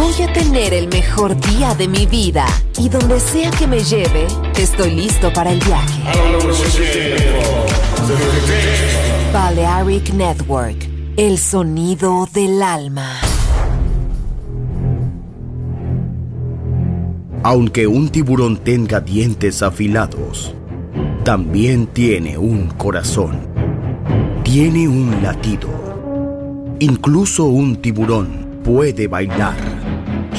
Voy a tener el mejor día de mi vida y donde sea que me lleve, estoy listo para el viaje. Balearic Network, el sonido del alma. Aunque un tiburón tenga dientes afilados, también tiene un corazón. Tiene un latido. Incluso un tiburón puede bailar.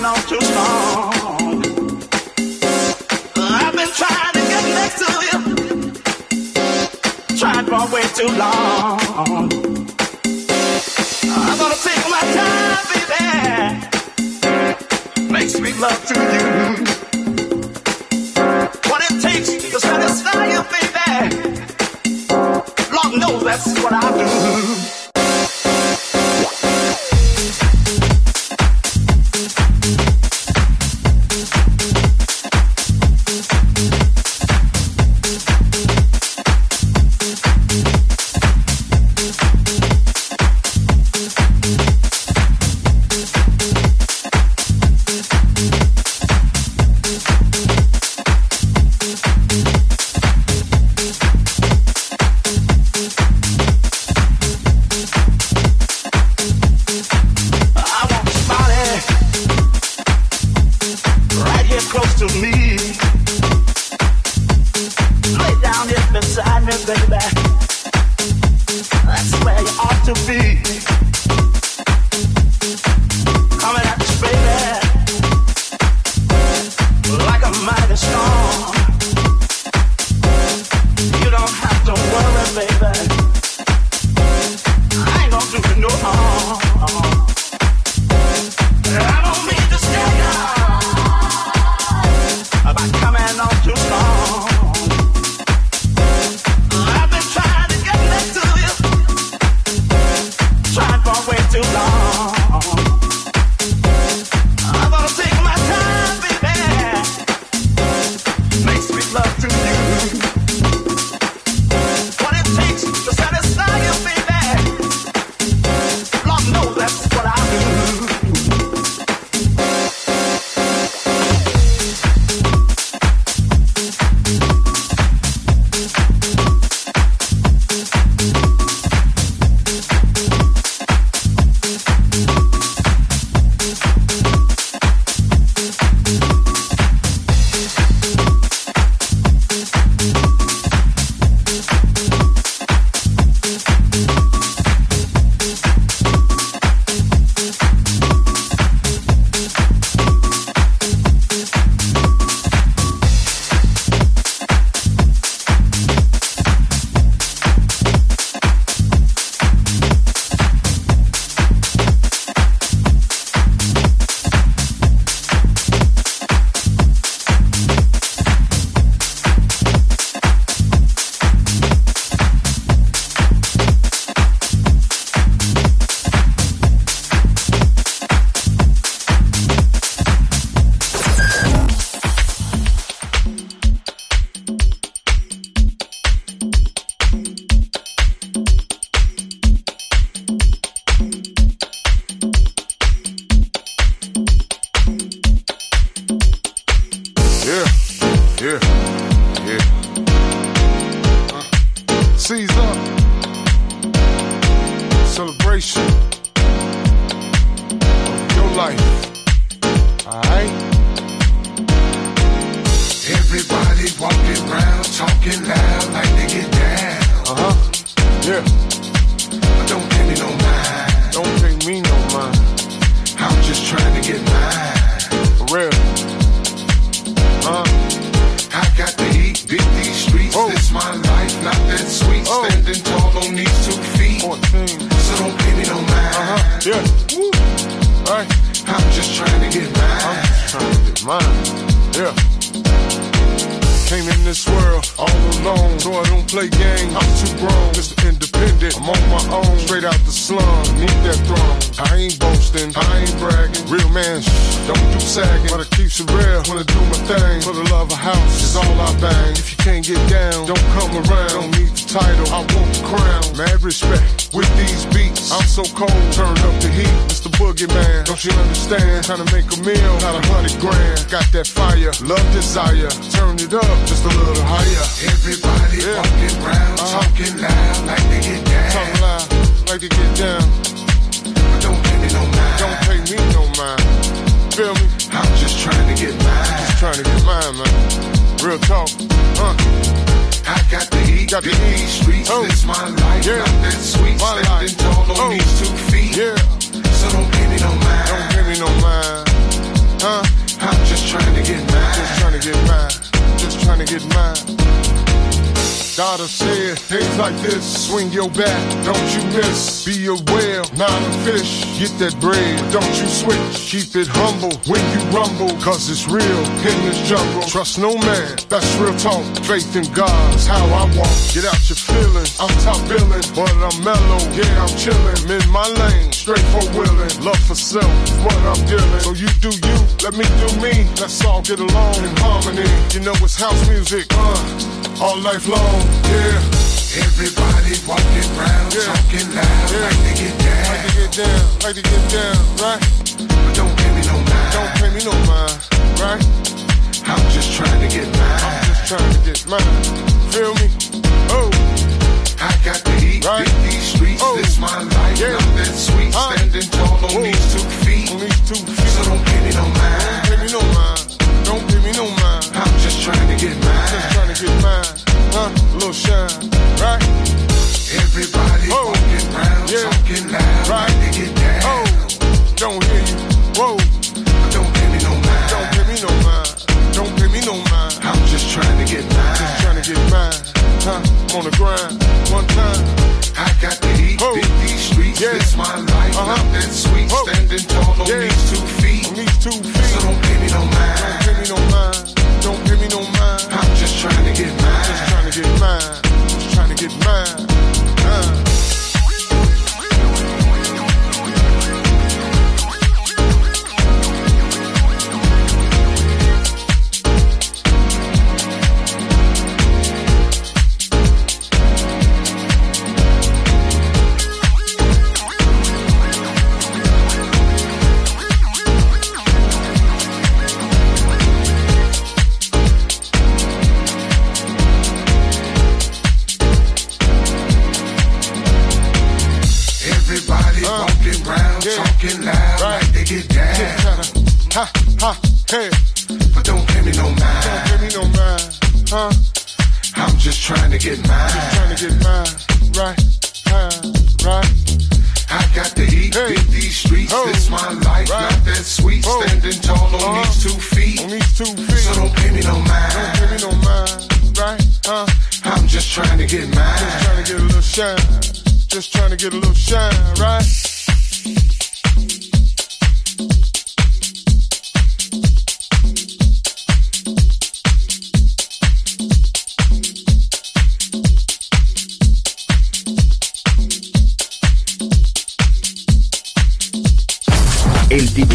coming on too strong. I've been trying to get next to you, tried for way too long. I'm gonna take my time, baby. Makes me love to you. What it takes to satisfy you, baby. Lord knows that's what I do. you blind. life. Alright? Everybody walking around talking loud like they get down. Uh huh. Yeah. But don't pay me no mind. Don't pay me no mind. I'm just trying to get mine. For real. Uh huh. I got the heat, beat these streets. Oh. This my life, not that sweet. Oh. Standing tall on these two feet. 14. So don't pay me no mind. Uh huh. Yeah. Woo. All right. I'm just trying to get mine. I'm just trying to get mine. Yeah. Came in this world all alone, so I don't play games. I'm too grown, Mr. Independent. I'm on my own, straight out the slum. Need that throne. I ain't boasting, I ain't bragging. Real man, don't do sagging. But I keep it real wanna do my thing. For the love of house is all I bang. If you can't get down, don't come around. Don't need the title, I want the crown. Mad respect with these beats. I'm so cold, turn up the heat. Mr. boogeyman. Don't you understand? Trying to make a meal out a hundred grand. Got that fire, love, desire. Turn it up just a little higher. Everybody yeah. walking around, uh-huh. talking loud, like they get down. Talking loud, like they get down. But don't pay me no mind. Don't pay me no mind. Feel me? I'm just trying to get mine. Just trying to get mine, man. Real talk, huh? I got the heat, got the heat. streets. Oh. This my life, yeah. not that sweet. My Standing life. tall on oh. these two feet. Yeah. So don't pay me no mind. Don't pay me no mind. Huh? I'm just trying to get mine. Just trying to get mine. Just trying to get mine. Gotta say it, days like this, swing your bat, don't you miss. Be a whale, not a fish. Get that bread, don't you switch. Keep it humble when you rumble, cause it's real in this jungle. Trust no man, that's real talk. Faith in God's how I walk. Get out your feelings, I'm top billing, but I'm mellow. Yeah, I'm chillin', in my lane, straight for willing. Love for self what I'm dealing. So you do you, let me do me. Let's all get along in harmony. You know it's house music, uh all life long, yeah. Everybody walking around, yeah. talking loud, yeah. like to get down. Like to get down, like to get down, right? But don't pay me no mind. Don't pay me no mind, right? I'm just trying to get mine. I'm just trying to get mine. Feel me? Oh. I got the heat, right? these streets, oh. this my life, yeah. that sweet. Huh? Standing tall on Whoa. these two feet. On these two feet. So don't pay me no mind. Don't pay me no mind. Don't pay me no mind. I'm just trying to get mine. I'm Just trying to get mine huh? A little shine, right? Everybody oh. walking around, yeah. talking loud, right? Like get down. Oh, don't hear you. Whoa. Don't pay me no mind. Don't pay me no mind. Don't pay me no mind. I'm just trying to get mine. Just trying to get mine. Huh? On the grind, one time. I got the heat, oh. these streets. Yeah. It's my life, uh-huh. not that sweet. Oh. Standing tall on yeah. these two feet. On these two feet. So don't pay me no mind. Don't pay me no mind. Get mine. Trying to get mine. get mine. Just trying to get mine. Right, time, right. I got the heat hey. in these streets. Oh. This my life, right. not that sweet. Oh. Standing tall on uh-huh. these two feet. On these two feet. So don't pay me no mind. Don't pay me no mind. Right, huh? I'm just trying to get mine. Just trying to get a little shine. Just trying to get a little shine, right?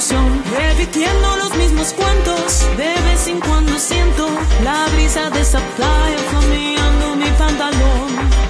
Ilusión, repitiendo los mismos cuentos. De vez en cuando siento la brisa de esa playa flameando mi pantalón.